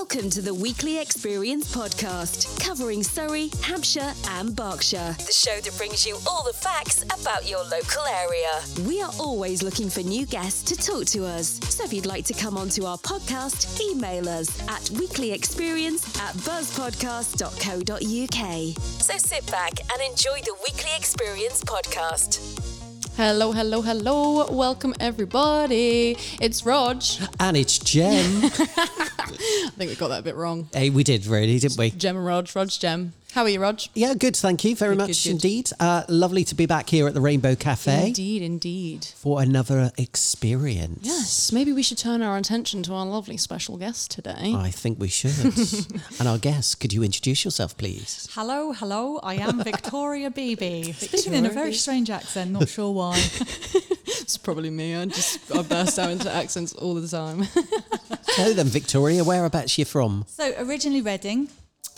Welcome to the Weekly Experience podcast, covering Surrey, Hampshire, and Berkshire. The show that brings you all the facts about your local area. We are always looking for new guests to talk to us. So if you'd like to come onto our podcast, email us at weeklyexperience at buzzpodcast.co.uk. So sit back and enjoy the Weekly Experience podcast. Hello, hello, hello. Welcome, everybody. It's Rog. And it's Jem. I think we got that a bit wrong. hey, we did really, didn't we? Gem and Rog. Rog, Gem. How are you, Rog? Yeah, good. Thank you very Good, much good, good. indeed. Uh, lovely to be back here at the Rainbow Cafe Indeed, indeed. for another experience. Yes, maybe we should turn our attention to our lovely special guest today. I think we should. and our guest, could you introduce yourself, please? Hello, hello. I am Victoria Beebee. Speaking in a very strange accent, not sure why. It's probably me. I just I burst out into accents all the time. so then, Victoria, whereabouts you from? So originally Reading.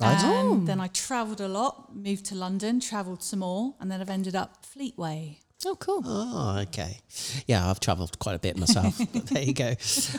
Right. Um, Then I travelled a lot, moved to London, travelled some more, and then I've ended up Fleetway. oh, cool. Oh, okay. Yeah, I've travelled quite a bit myself. but there you go.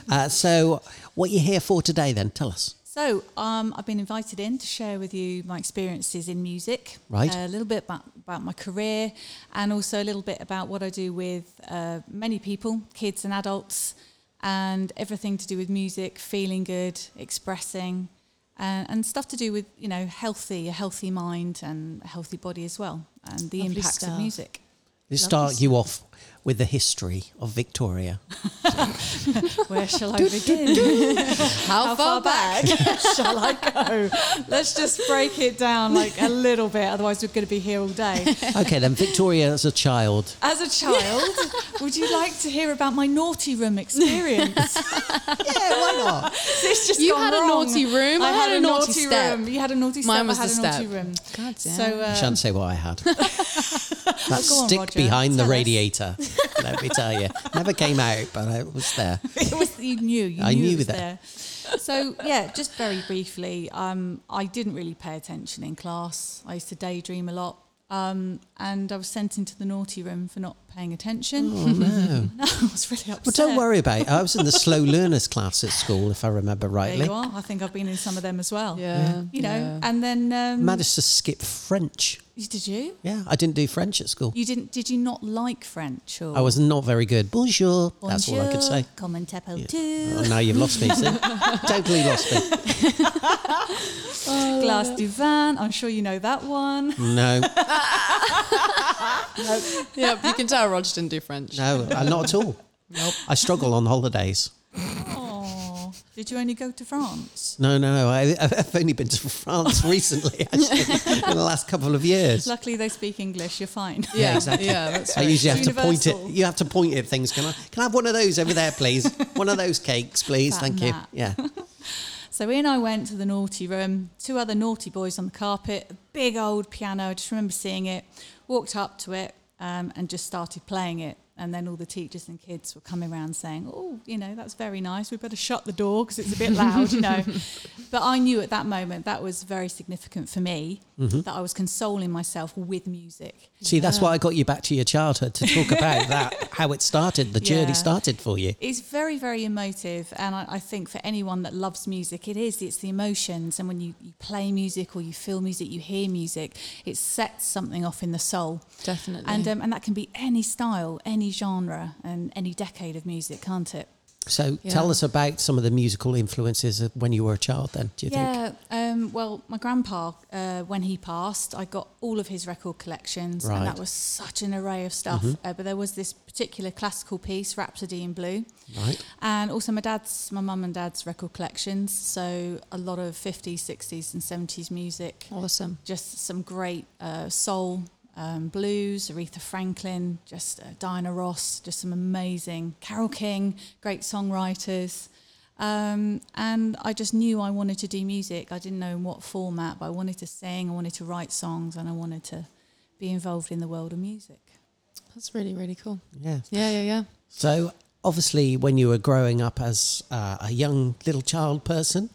Uh, so, what are you here for today then? Tell us. So um, I've been invited in to share with you my experiences in music, Right. A little bit about, about my career, and also a little bit about what I do with uh, many people, kids and adults, and everything to do with music, feeling good, expressing, and, and stuff to do with you know healthy, a healthy mind and a healthy body as well, and the Lovely impacts stuff. of music. Let's start you off with the history of Victoria. Where shall I begin? How, far, back? shall I go? Let's just break it down like a little bit, otherwise we're going to be here all day. Okay, then, Victoria as a child. As a child, would you like to hear about my naughty room experience? Yeah, why not? It's just You gone had a naughty room, I had a naughty step. room. You had a naughty step. Mine was I had the a naughty room. God damn. So uh, Shan't say what I had. That on, stick Roger. behind the Tell us. radiator. Let me tell you, never came out, but it was there. it was you knew. You I knew, knew it was that. there. So yeah, just very briefly, um, I didn't really pay attention in class. I used to daydream a lot. Um, and I was sent into the naughty room for not paying attention. Oh no! no, I was really upset. Well, don't worry about it. I was in the slow learners class at school, if I remember rightly. There rightly. you are. I think I've been in some of them as well. yeah. You know, yeah. and then um, Managed to skip French. did you? Yeah, I didn't do French at school. You didn't? Did you not like French? Or I was not very good. Bonjour. That's all I could say. Comment Yeah. two. Oh, now you've lost me. See? totally lost me. Glace du vin. I'm sure you know that one. No, nope. yeah, you can tell Rog didn't do French. no, uh, not at all. Nope. I struggle on holidays. Oh, did you only go to France? No, no, no. I, I've only been to France recently, actually, in the last couple of years. Luckily, they speak English. You're fine. Yeah, exactly. Yeah, that's I right. usually have to point it. You have to point at things. Can I? Can I have one of those over there, please? one of those cakes, please. That Thank you. that. Yeah. So in I went to the naughty room. Two other naughty boys on the carpet. A big old piano. I just remember seeing it. Walked up to it um, and just started playing it. And then all the teachers and kids were coming around saying, "Oh, you know, that's very nice. We better shut the door because it's a bit loud, you know." But I knew at that moment that was very significant for me that I was consoling myself with music. See, that's why I got you back to your childhood to talk about that, how it started, the journey Yeah. started for you. It's very, very emotive, and I, I think for anyone that loves music, it is. It's the emotions, and when you, you play music or you feel music, you hear music, it sets something off in the soul. Definitely. And um, and that can be any style, any genre, and any decade of music, can't it? So Yeah. tell us about some of the musical influences when you were a child then, do you think? yeah. Um, well, my grandpa, uh, when he passed, I got all of his record collections, and that was such an array of stuff. Uh, but there was this particular classical piece, Rhapsody in Blue. Right. And also my dad's, my mum and dad's record collections. So a lot of 50s, 60s, and 70s music. awesome. Just some great uh, soul, um, blues, Aretha Franklin, just uh, Diana Ross, just some amazing Carole King, great songwriters. Um, and I just knew I wanted to do music. I didn't know in what format, but I wanted to sing, I wanted to write songs, and I wanted to be involved in the world of music. That's really, really cool. Yeah. Yeah, yeah, yeah. So obviously, when you were growing up as uh, a young little child person,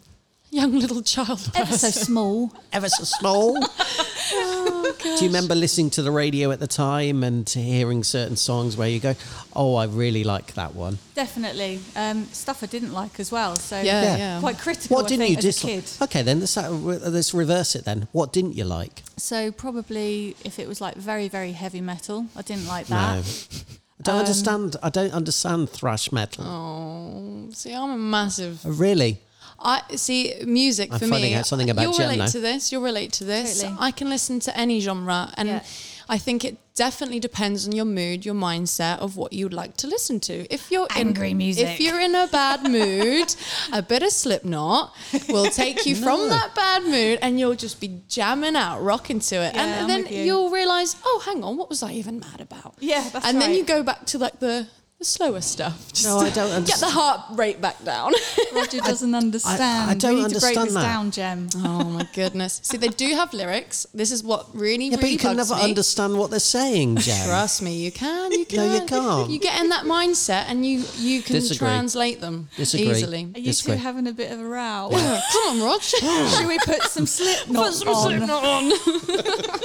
young little child. Ever so small. Ever so small. Oh, Do you remember listening to the radio at the time and hearing certain songs where you go, "Oh, I really like that one." Definitely. Um, stuff I didn't like as well. So Yeah, Yeah. yeah. quite critical. What I didn't think, you as dislike? Okay, then let's, uh, let's reverse it. Then, what didn't you like? So probably if it was like very very heavy metal, I didn't like that. No, that. I don't Um, understand. I don't understand thrash metal. Oh, see, I'm a massive. Really? I see music I'm for finding me. out something about you'll Jem relate to this. You'll relate to this. Totally. I can listen to any genre, and Yeah. I think it definitely depends on your mood, your mindset of what you'd like to listen to. If you're Angry in, music. if you're in a bad mood, a bit of Slipknot will take you from that bad mood, and you'll just be jamming out, rocking to it, Yeah, and, I'm then you. you'll realize, oh, hang on, what was I even mad about? Yeah, that's and then you go back to like the. The slower stuff. Just No, I don't understand. Get the heart rate back down. Roger doesn't understand. I don't we need to break understand this that. down, Jem. Oh my goodness! See, they do have lyrics. This is what really, Yeah, but you can never me. understand what they're saying, Jem. Trust me, you can. You No, can. you can't. You get in that mindset, and you you can Disagree. translate them Disagree. easily. Are you Disagree. two having a bit of a row? Come on, Roger. Should we put some Slipknot Put some on? Slipknot on.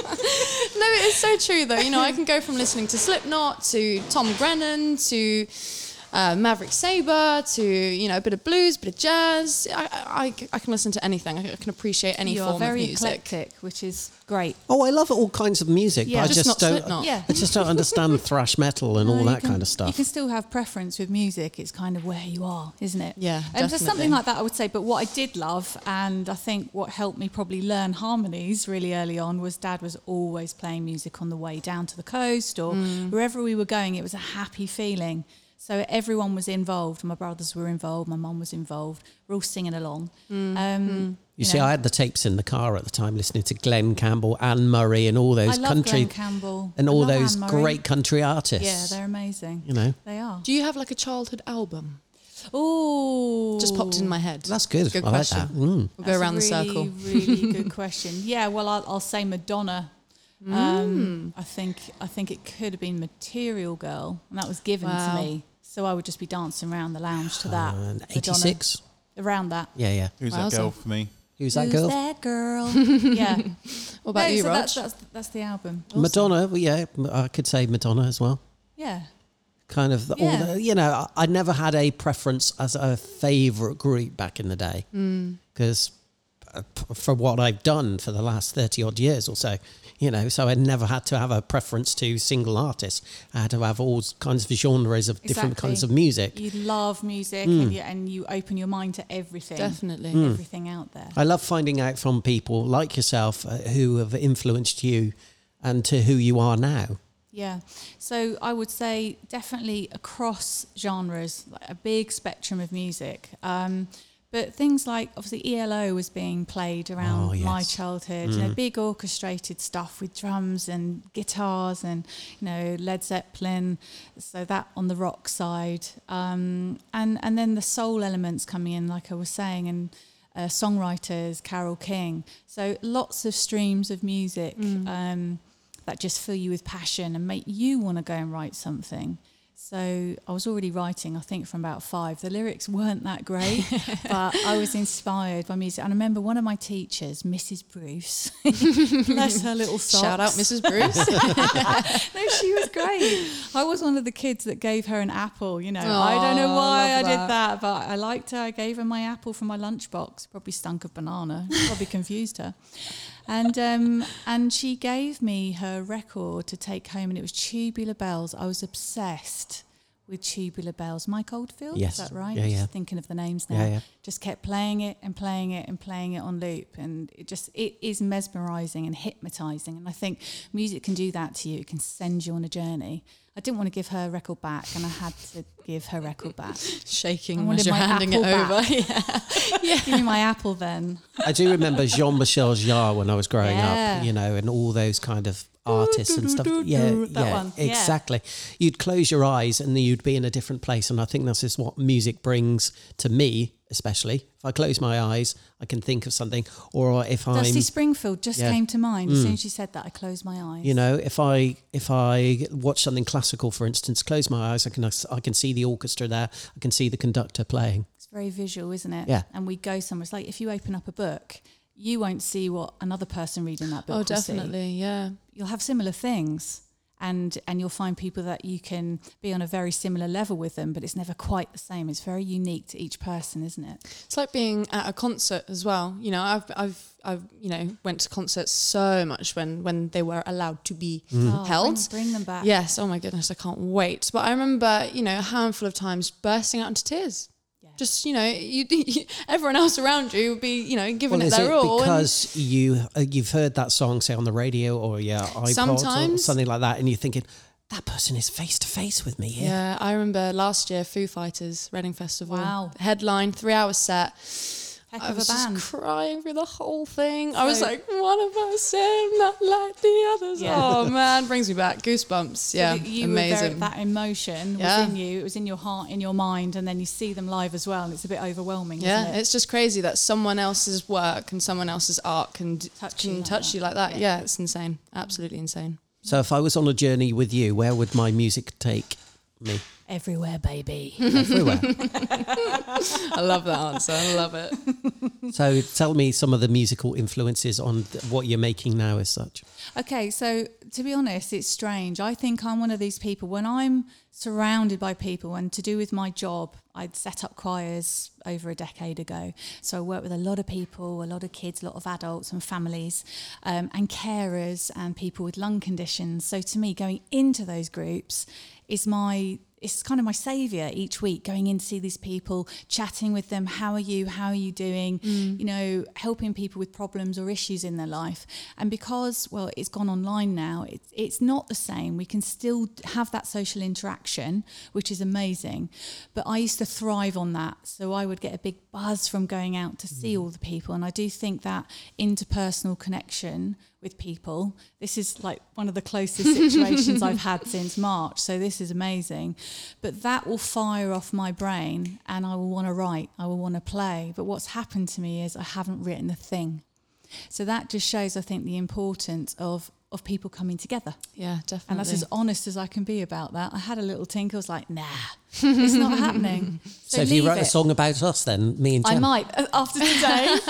No, it's so true though. You know, I can go from listening to Slipknot to Tom Grennan to uh, Maverick Sabre to you know a bit of blues, bit of jazz. I, I, I can listen to anything. I can appreciate any you form are very of music. eclectic, which is great. Oh, I love all kinds of music, Yeah. but I Just just, not don't. Slipknot. Yeah. I just don't understand thrash metal and No, all that can- kind of stuff. You can still have preference with music. It's kind of where you are, isn't it? Yeah, And there's something like that I would say. But what I did love, and I think what helped me probably learn harmonies really early on, was Dad was always playing music on the way down to the coast or Mm. wherever we were going. It was a happy feeling. So everyone was involved. My brothers were involved. My mum was involved. We're all singing along. Mm. Um, You see, know. I had the tapes in the car at the time, listening to Glen Campbell, Anne Murray, and all those I love country Glen Campbell. and I all love those Anne great country artists. Yeah, they're amazing. you know, They are. Do you have like a childhood album? Oh, Just popped in my head. that's good. Good I like question. that. Mm. We'll go around a the circle. Really good question. Yeah, well, I'll, I'll say Madonna. Mm. Um, I think I think it could have been Material Girl, and that was given Wow. to me. So I would just be dancing around the lounge to that. And Madonna. around that. Yeah, yeah. Who's Wowza. that girl for me? Who's that Who's girl? that girl? yeah. What about No, you, so Rog? that's, that's that's the album. Madonna. Well, yeah, I could say Madonna as well. Yeah. Kind of all Yeah. the, you know, I, I never had a preference as a favorite group back in the day Mm. because for what I've done for the last 30 odd years or so, you know, so I never had to have a preference to single artists. I had to have all kinds of genres of different Exactly. kinds of music. You love music Mm. and, you, and you open your mind to everything. Definitely. Everything out there. I love finding out from people like yourself uh, who have influenced you and to who you are now. Yeah. So I would say definitely across genres, like a big spectrum of music. Um, but things like obviously ELO was being played around Oh, yes. Mm. my childhood, you know, big orchestrated stuff with drums and guitars and, you know, Led Zeppelin. So that on the rock side. Um, and, and then the soul elements coming in, like I was saying, and uh, songwriters, Carole King. So lots of streams of music. Um, that just fill you with passion and make you want to go and write something. So I was already writing, I think, from about five. The lyrics weren't that great, but I was inspired by music. And I remember one of my teachers, Mrs. Bruce, bless her little socks. Shout out Mrs. Bruce. No, she was great. I was one of the kids that gave her an apple. You know, I don't know why I did that. that, but I liked her. I gave her my apple from my lunchbox. Probably stunk of banana. Probably confused her. And um, and she gave me her record to take home, and it was Tubular Bells. I was obsessed with Tubular Bells. Mike Oldfield, Yes. is that right? Yeah, yeah. Just thinking of the names now. Yeah, yeah. Just kept playing it and playing it and playing it on loop, and it just it is mesmerizing and hypnotizing. And I think music can do that to you. It can send you on a journey. I didn't want to give her a record back, and I had to give her record back. Shaking as wanted you're my handing it over. back. Yeah. Give me my apple then. I do remember Jean Michel Jarre when I was growing Yeah. up, you know, and all those kind of artists and stuff. Yeah, that yeah, exactly. You'd close your eyes and you'd be in a different place, and I think that's just what music brings to me, especially. If I close my eyes, I can think of something, or if I'm Dusty Springfield just Yeah. Mm. came to mind as soon as you said that. I closed my eyes. You know, if I if I watch something classical, for instance, close my eyes, I can I can see the orchestra there. I can see the conductor playing. It's very visual, isn't it? Yeah. And we go somewhere. It's like if you open up a book, you won't see what another person reading that book Oh, will see. definitely. Yeah. You'll have similar things. And, and you'll find people that you can be on a very similar level with them, but it's never quite the same. It's very unique to each person, isn't it? It's like being at a concert as well. You know, I've I've I've you know went to concerts so much when when they were allowed to be mm. Oh, held. Bring, bring them back. Yes. Oh my goodness, I can't wait. But I remember, you know, a handful of times bursting out into tears. Yeah. Just you know, you, everyone else around you would be, you know, giving Well, it is their it all. and- because you uh, you've heard that song say on the radio or your iPod or Sometimes. something like that, and you're thinking that person is face to face with me here. Yeah, I remember last year Foo Fighters Reading Festival. Wow. Headline, three hour set. Heck I of a was band. just crying through the whole thing. I was like, one of us am not like the others. Yeah. Oh man, brings me back. Goosebumps. Yeah. So you Were very, amazing. that emotion Yeah. was in you. It was in your heart, in your mind, and then you see them live as well, and it's a bit overwhelming. yeah, isn't it? it's just crazy that someone else's work and someone else's art can Touch can you like touch that. you like that. Yeah. Yeah. it's insane. Absolutely insane. So if I was on a journey with you, where would my music take me? Everywhere, baby. Everywhere. I love that answer. I love it. so tell me some of the musical influences on th- what you're making now as such. Okay, so to be honest, it's strange. I think I'm one of these people when I'm surrounded by people and to do with my job, I'd set up choirs over a decade ago. So I work with a lot of people, a lot of kids, a lot of adults and families, um, and carers and people with lung conditions. So to me, going into those groups is my it's kind of my savior each week going in to see these people chatting with them how are you? How are you doing? Mm. You know helping people with problems or issues in their life. And because well it's gone online now it's, it's not the same. We can still have that social interaction which is amazing. But i used to thrive on that. So i would get a big buzz from going out to see mm. all the people. And i do think that interpersonal connection with people. This is like one of the closest situations I've had since March. So this is amazing. But that will fire off my brain and I will want to write, I will want to play. But what's happened to me is I haven't written a thing. So that just shows, I think, the importance of of people coming together. Yeah, definitely. And that's as honest as I can be about that. I had a little tinkle, I was like, nah, it's not happening. So, if you leave wrote a song about us, then me and I might uh, after today.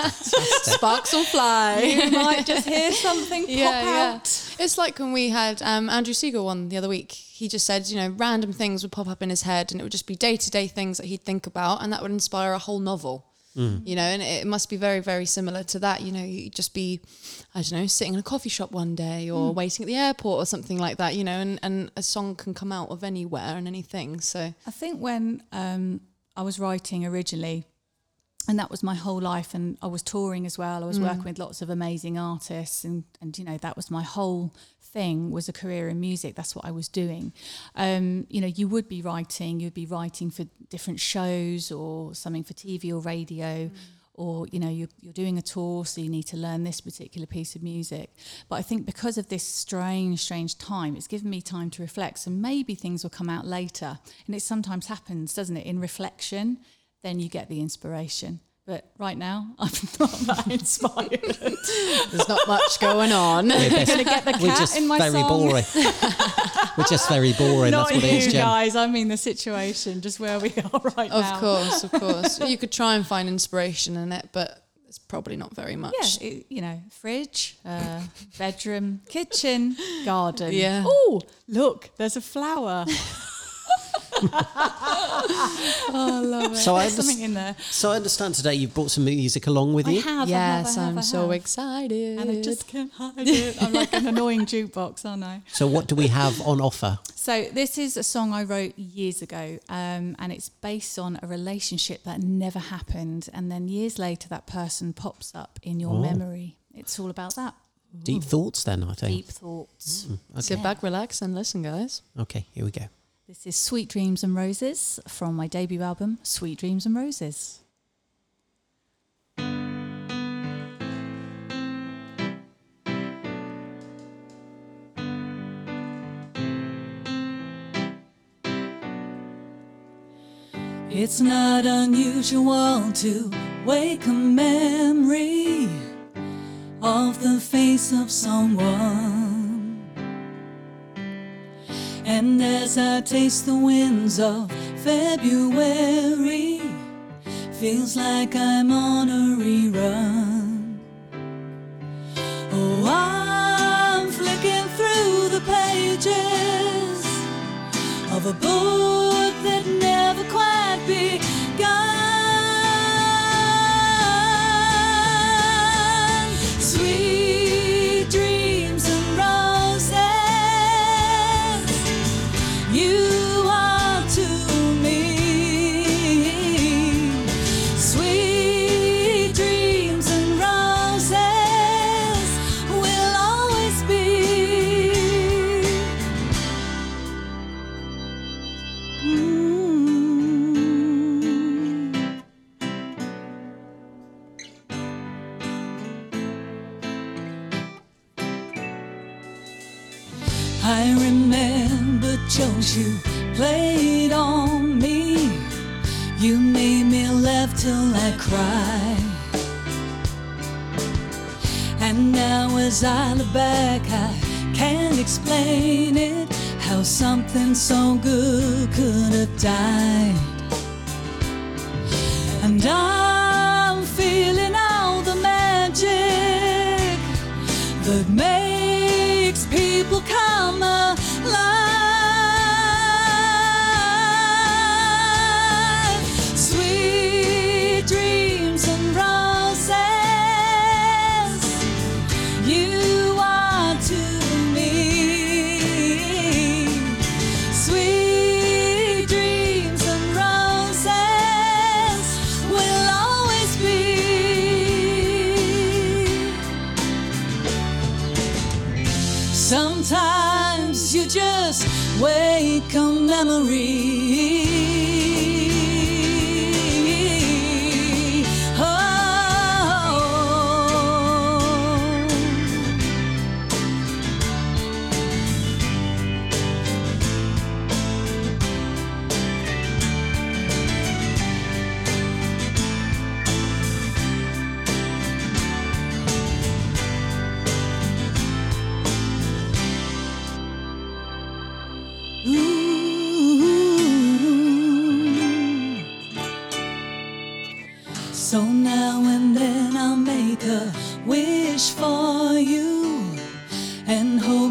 Sparks will fly. you might just hear something pop out. It's like when we had um, Andrew Siegel on the other week. He just said, you know, random things would pop up in his head and it would just be day to day things that he'd think about and that would inspire a whole novel. You know, and it must be very, very similar to that. You know, you'd just be, I don't know, sitting in a coffee shop one day or waiting at the airport or something like that, you know, and, and a song can come out of anywhere and anything. So, I think when um, I was writing originally, and that was my whole life, and I was touring as well. I was working with lots of amazing artists, and and you know that was my whole thing was a career in music. That's what I was doing. Um, you know, you would be writing, you'd be writing for different shows or something for TV or radio. Or you know you're, you're doing a tour, so you need to learn this particular piece of music. But I think because of this strange, strange time, it's given me time to reflect. So maybe things will come out later, and it sometimes happens, doesn't it? In reflection, then you get the inspiration. But right now, I'm not that inspired. there's not much going on. We're, best- gonna get the cat we're just in my very song. boring. we're just very boring. not That's what you it is, Jem. guys. I mean the situation, just where we are right Of now. Of course, of course. you could try and find inspiration in it, but it's probably not very much. Yeah, it, you know, fridge, uh, bedroom, kitchen, garden. Yeah. Oh, look, there's a flower. Oh, I love it. So I, something understand, in there. so I understand today you've brought some music along with I you. have. Yes, I have, I have, I'm I so have. excited. And I just can't hide it. I'm like an annoying jukebox, aren't I? So what do we have on offer? So this is a song I wrote years ago, um, and it's based on a relationship that never happened, and then years later, that person pops up in your Oh. memory. It's all about that Deep thoughts, then I think. deep thoughts. Sit back, relax, and listen, guys. Okay, here we go. This is Sweet Dreams and Roses from my debut album, Sweet Dreams and Roses. It's not unusual to wake a memory of the face of someone. And as I taste the winds of February, feels like I'm on a rerun. Oh, I'm flicking through the pages of a book jokes you played on me. You made me laugh till I cry. And now as I look back, I can't explain it. How something so good could have died. And I'm feeling all the magic that makes a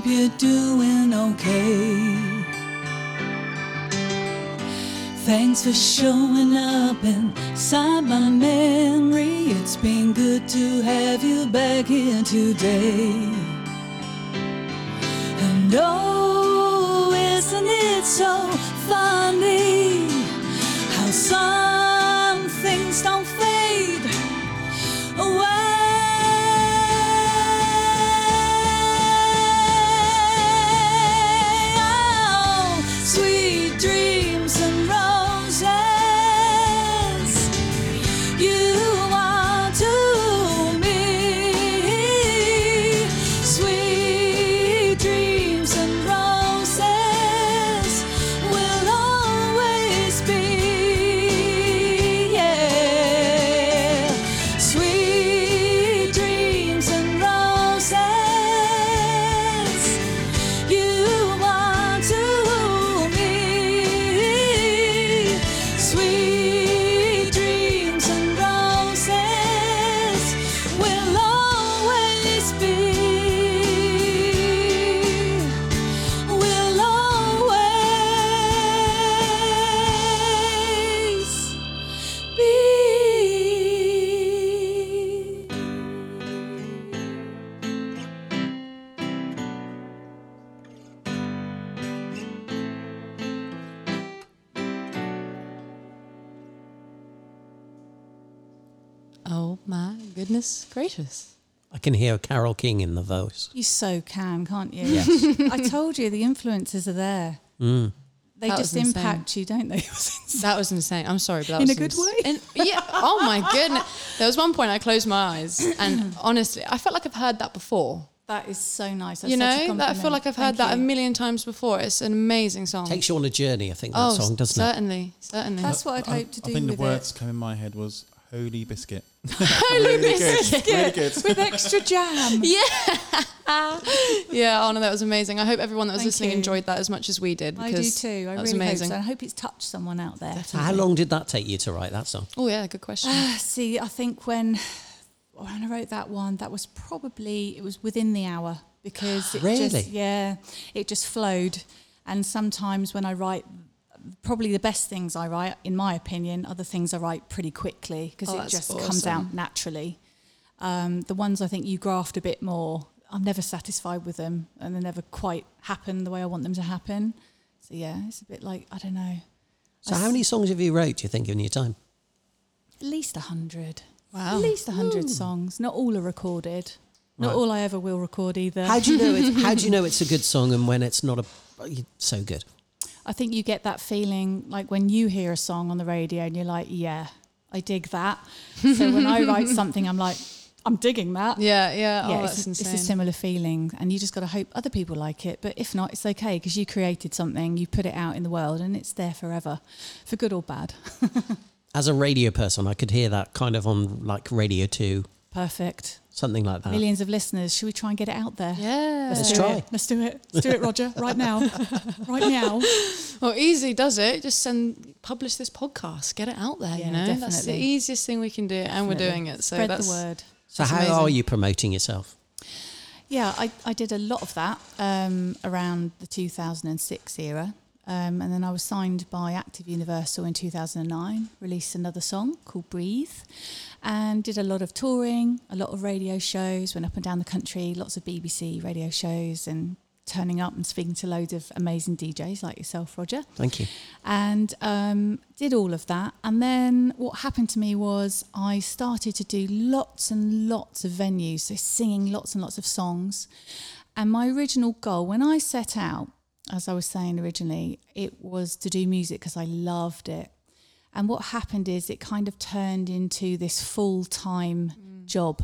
hope you're doing okay. Thanks for showing up inside my memory. It's been good to have you back here today. And oh, isn't it so funny how some gracious. I can hear Carole King in the voice. You so can, can't you? Yes. I told you the influences are there. Mm. They That just was insane. impact you, don't they? That was insane. I'm sorry, but that In was a good ins- way? in- yeah. Oh my goodness. There was one point I closed my eyes, and honestly, I felt like I've heard that before. That is so nice. That's you such a know, that I feel compliment. like I've heard Thank that a you. million times before. It's an amazing song. Takes you on a journey, I think, that oh, song, doesn't it? certainly, certainly. That's what I'd I, hope to do I think the with words it. come in my head was holy biscuit. Holy really biscuit. good. Really good. with extra jam. Yeah, yeah. oh no, that was amazing. I hope everyone that was Thank listening you. enjoyed that as much as we did. I do too. I that really was amazing. hope so. I hope it's touched someone out there. So how long did that take you to write that song? Oh yeah, good question. Ah, See, I think when when I wrote that one, that was probably it was within the hour because it Really? just yeah, it just flowed. And sometimes when I write, probably the best things I write, in my opinion, are the things I write pretty quickly because Oh, it that's just comes out naturally. Um, the ones I think you graft a bit more, I'm never satisfied with them, and they never quite happen the way I want them to happen. So yeah, it's a bit like I don't know, So I how s- many songs have you wrote, do you think, in your time? at least a hundred. Wow. At least a hundred songs. Not all are recorded. Not Right. all I ever will record either. How do you know it's, how do you know it's a good song and when it's not a so good? I think you get that feeling like when you hear a song on the radio and you're like, yeah, I dig that. so when I write something, I'm like, I'm digging that. Yeah, yeah. Oh, yeah, oh, it's, that's a, insane. it's a similar feeling, and you just got to hope other people like it. But if not, it's okay because you created something, you put it out in the world, and it's there forever, for good or bad. As a radio person, I could hear that kind of on like Radio 2, Perfect. Something like that. Millions of listeners. Should we try and get it out there? yeah. Let's do try. It. Let's do it. Let's do it, Roger. Right now. right now. Well, easy does it. Just send, publish this podcast, get it out there. Yeah, you know, that's the easiest thing we can do, and we're doing it. So Spread that's the word. So That's how amazing. are you promoting yourself? Yeah, I, I did a lot of that um, around the 2006 era. Um, and then I was signed by Active Universal in 2009, released another song called Breathe, and did a lot of touring, a lot of radio shows, went up and down the country, lots of BBC radio shows, and turning up and speaking to loads of amazing DJs like yourself, Roger Thank you. and um, did all of that. And then what happened to me was I started to do lots and lots of venues, so singing lots and lots of songs. And my original goal, when I set out, as I was saying originally, it was to do music because I loved it. And what happened is it kind of turned into this full time job.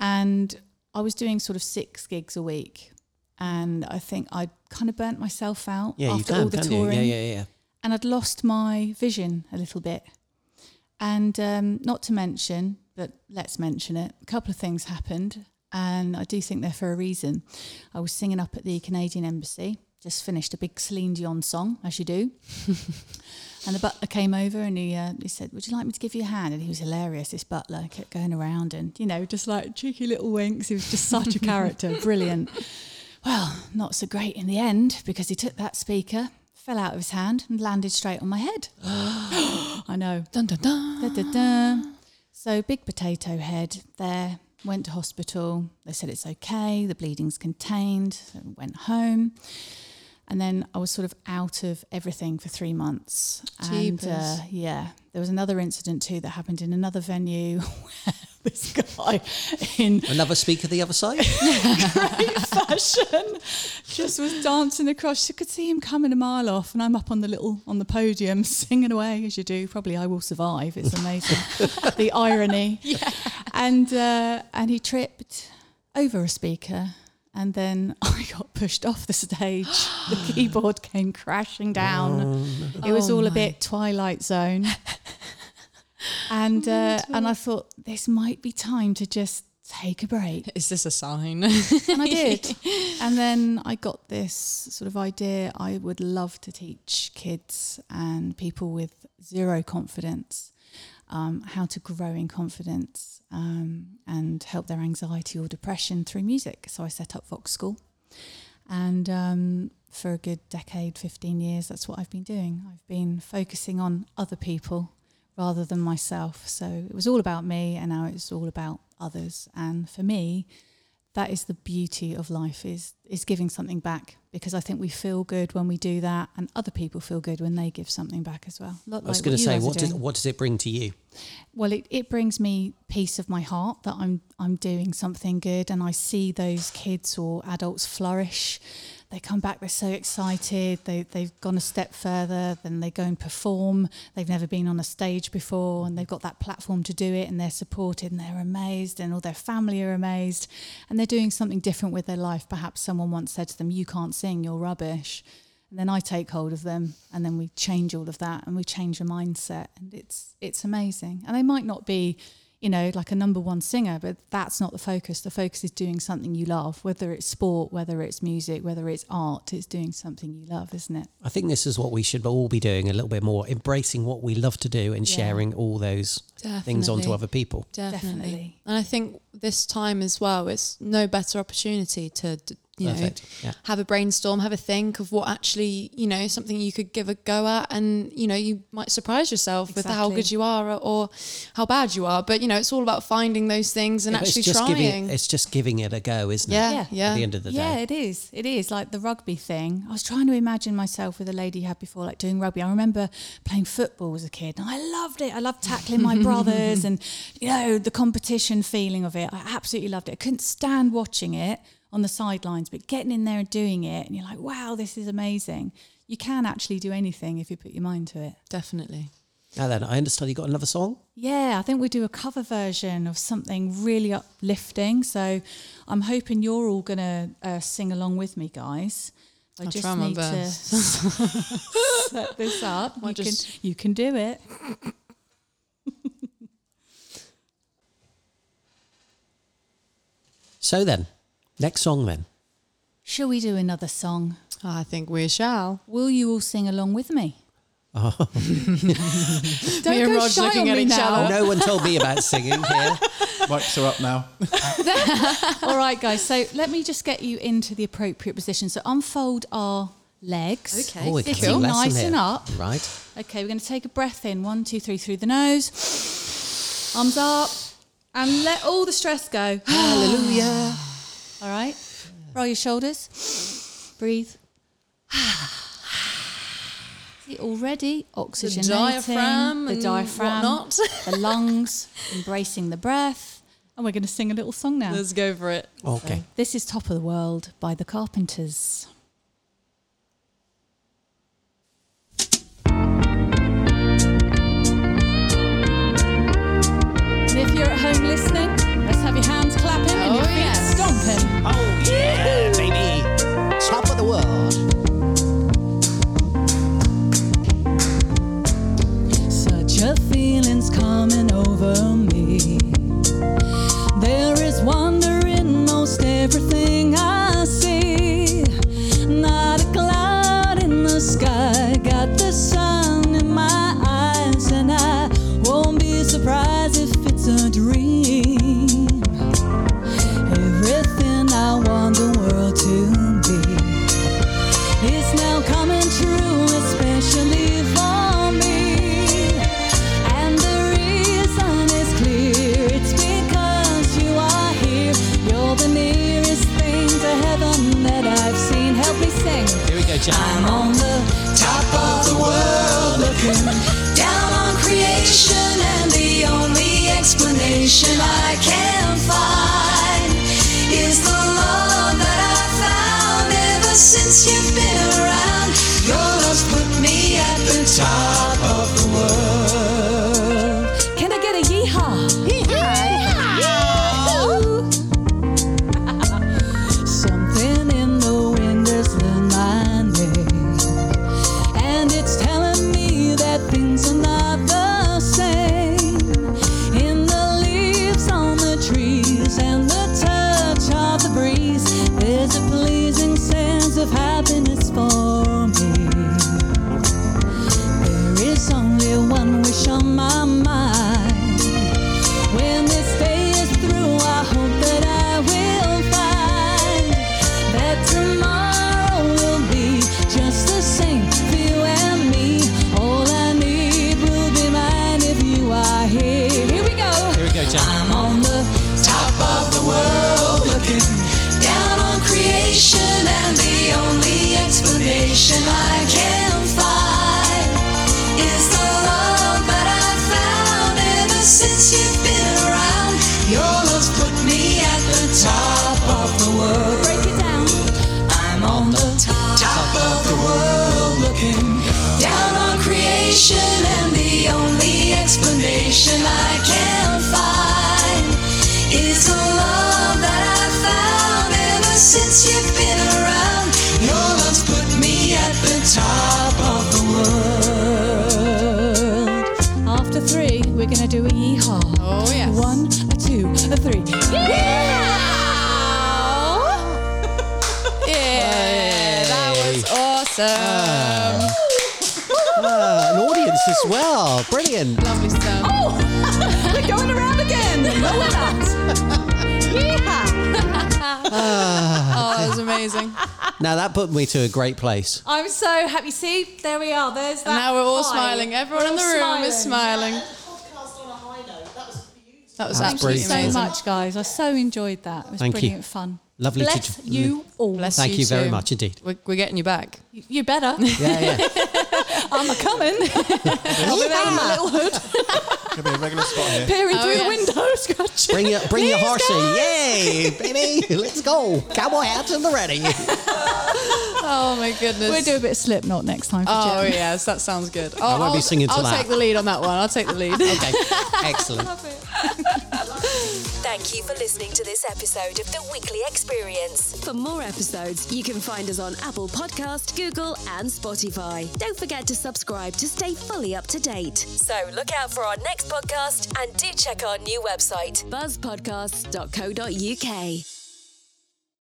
And I was doing sort of six gigs a week. And I think I kind of burnt myself out Yeah, you after can, all the can't you? touring Yeah, yeah, yeah. and I'd lost my vision a little bit. And um, not to mention, but let's mention it, a couple of things happened, and I do think they're for a reason. I was singing up at the Canadian Embassy, just finished a big Celine Dion song, as you do. and the butler came over and he, uh, he said, Would you like me to give you a hand? And he was hilarious, this butler, kept going around and, you know, just like cheeky little winks. He was just such a character, brilliant. Well, not so great in the end because he took that speaker, fell out of his hand, and landed straight on my head. I know. dun dun dun. Da, da, da. So, big potato head there, went to hospital. They said it's okay, the bleeding's contained. So went home. And then I was sort of out of everything for three months. And uh, yeah, there was another incident too that happened in another venue where this guy in Another speaker the other side? great fashion just was dancing across. You could see him coming a mile off, and I'm up on the little on the podium singing away as you do. Probably I will survive. It's amazing, the irony. Yeah. And uh, and he tripped over a speaker. And then I got pushed off the stage. The keyboard came crashing down. It was Oh all a bit Twilight Zone. and uh, and I thought this might be time to just take a break. Is this a sign? And I did. and then I got this sort of idea I would love to teach kids and people with zero confidence um, how to grow in confidence um, and help their anxiety or depression through music. So I set up Vox School. And um, for a good decade, 15 years, that's what I've been doing. I've been focusing on other people rather than myself. So it was all about me, and now it's all about others. And for me, that is the beauty of life is is giving something back because I think we feel good when we do that, and other people feel good when they give something back as well. Lot I was going to say, what does, what does it bring to you? Well, it, it brings me peace of my heart that I'm I'm doing something good, and I see those kids or adults flourish. They come back, they're so excited, they, they've gone a step further, then they go and perform. They've never been on a stage before and they've got that platform to do it and they're supported and they're amazed and all their family are amazed and they're doing something different with their life. Perhaps someone once said to them, You can't sing, you're rubbish. And then I take hold of them and then we change all of that and we change the mindset and it's it's amazing. And they might not be you know, like a number one singer, but that's not the focus. The focus is doing something you love, whether it's sport, whether it's music, whether it's art, it's doing something you love, isn't it? I think this is what we should all be doing a little bit more, embracing what we love to do and Yeah. sharing all those things onto Definitely. other people. Definitely. Definitely. And I think this time as well, it's no better opportunity to, d- you Perfect. know, Yeah. have a brainstorm, have a think of what actually, you know, something you could give a go at. And, you know, you might surprise yourself with how good you are or, or how bad you are. But, you know, it's all about finding those things and Yeah, actually it's just trying. giving it's just giving it a go, isn't yeah, it? yeah, Yeah. yeah. At the end of the day Yeah, it is. It is like the rugby thing. I was trying to imagine myself with a lady you had before, like doing rugby. I remember playing football as a kid, and I loved it. I loved tackling my brothers, and you know the competition feeling of it. I absolutely loved it. I couldn't stand watching it on the sidelines, but getting in there and doing it, and you're like, wow, this is amazing. You can actually do anything if you put your mind to it. Definitely. Now then, I understand you got another song. Yeah, I think we do a cover version of something really uplifting. So I'm hoping you're all going to uh, sing along with me, guys. I I'll just try my need to set this up. Might You can, you can do it. So then, next song then. Shall we do another song? I think we shall. Will you all sing along with me? Don't oh. Me and go Rog shy looking on at me each now. other. No one told me about singing here. Mics are up now. All right, guys. So let me just get you into the appropriate position. So unfold our legs. Okay. Oh, we're Sitting getting a lesson nice here. and up. Right. Okay, we're going to take a breath in. One, two, three, through the nose. Arms up. And let all the stress go. Hallelujah. All right. Roll your shoulders. Breathe. See, already oxygenating diaphragm the diaphragm, whatnot. the lungs, embracing the breath. And we're going to sing a little song now. Let's go for it. Okay. This is Top of the World by the Carpenters. And if you're at home listening, let's have your hands clapping and your Oh, feet yes. stomping. Oh yeah, baby. Top of the world. Here solution and the only explanation I can find is the love that I've found ever since you've been around. Your love's put me at the top of the world. After three, we're gonna do a yeehaw. Oh yes. One, a two, a three. Yeah! yeah, that was awesome. Uh. As well. Brilliant. Lovely stuff. Oh, we're going around again. No, we're not. Yeehaw. Oh, that was amazing. Now that put me to a great place. I'm so happy. See, there we are. There's that. And now we're all high. smiling. Everyone We're in the all room is smiling. That was That's absolutely Thank you so much, guys. I so enjoyed that. It was Thank you. brilliant fun. Lovely to Bless j- you all. Bless Thank you very too. much indeed. We're, we're getting you back. You, you better. Yeah, yeah. I'm a coming. I'll be there in my little hood, Could be a regular spot here. peering Oh, through yes. the window, scratching. Bring your, bring your Please, horse guys. in. Yay, baby. Let's go. Cowboy hats in the ready. Oh my goodness. We'll do a bit of Slipknot next time for Oh Jem. yes, that sounds good. I'll, won't be I'll- singing to I'll that. take the lead on that one. I'll take the lead. Okay, excellent. Thank you for listening to this episode of The Weekly Experience. For more episodes, you can find us on Apple Podcast, Google, and Spotify. Don't forget to subscribe to stay fully up to date. So look out for our next podcast and do check our new website, buzzpodcasts.co.uk.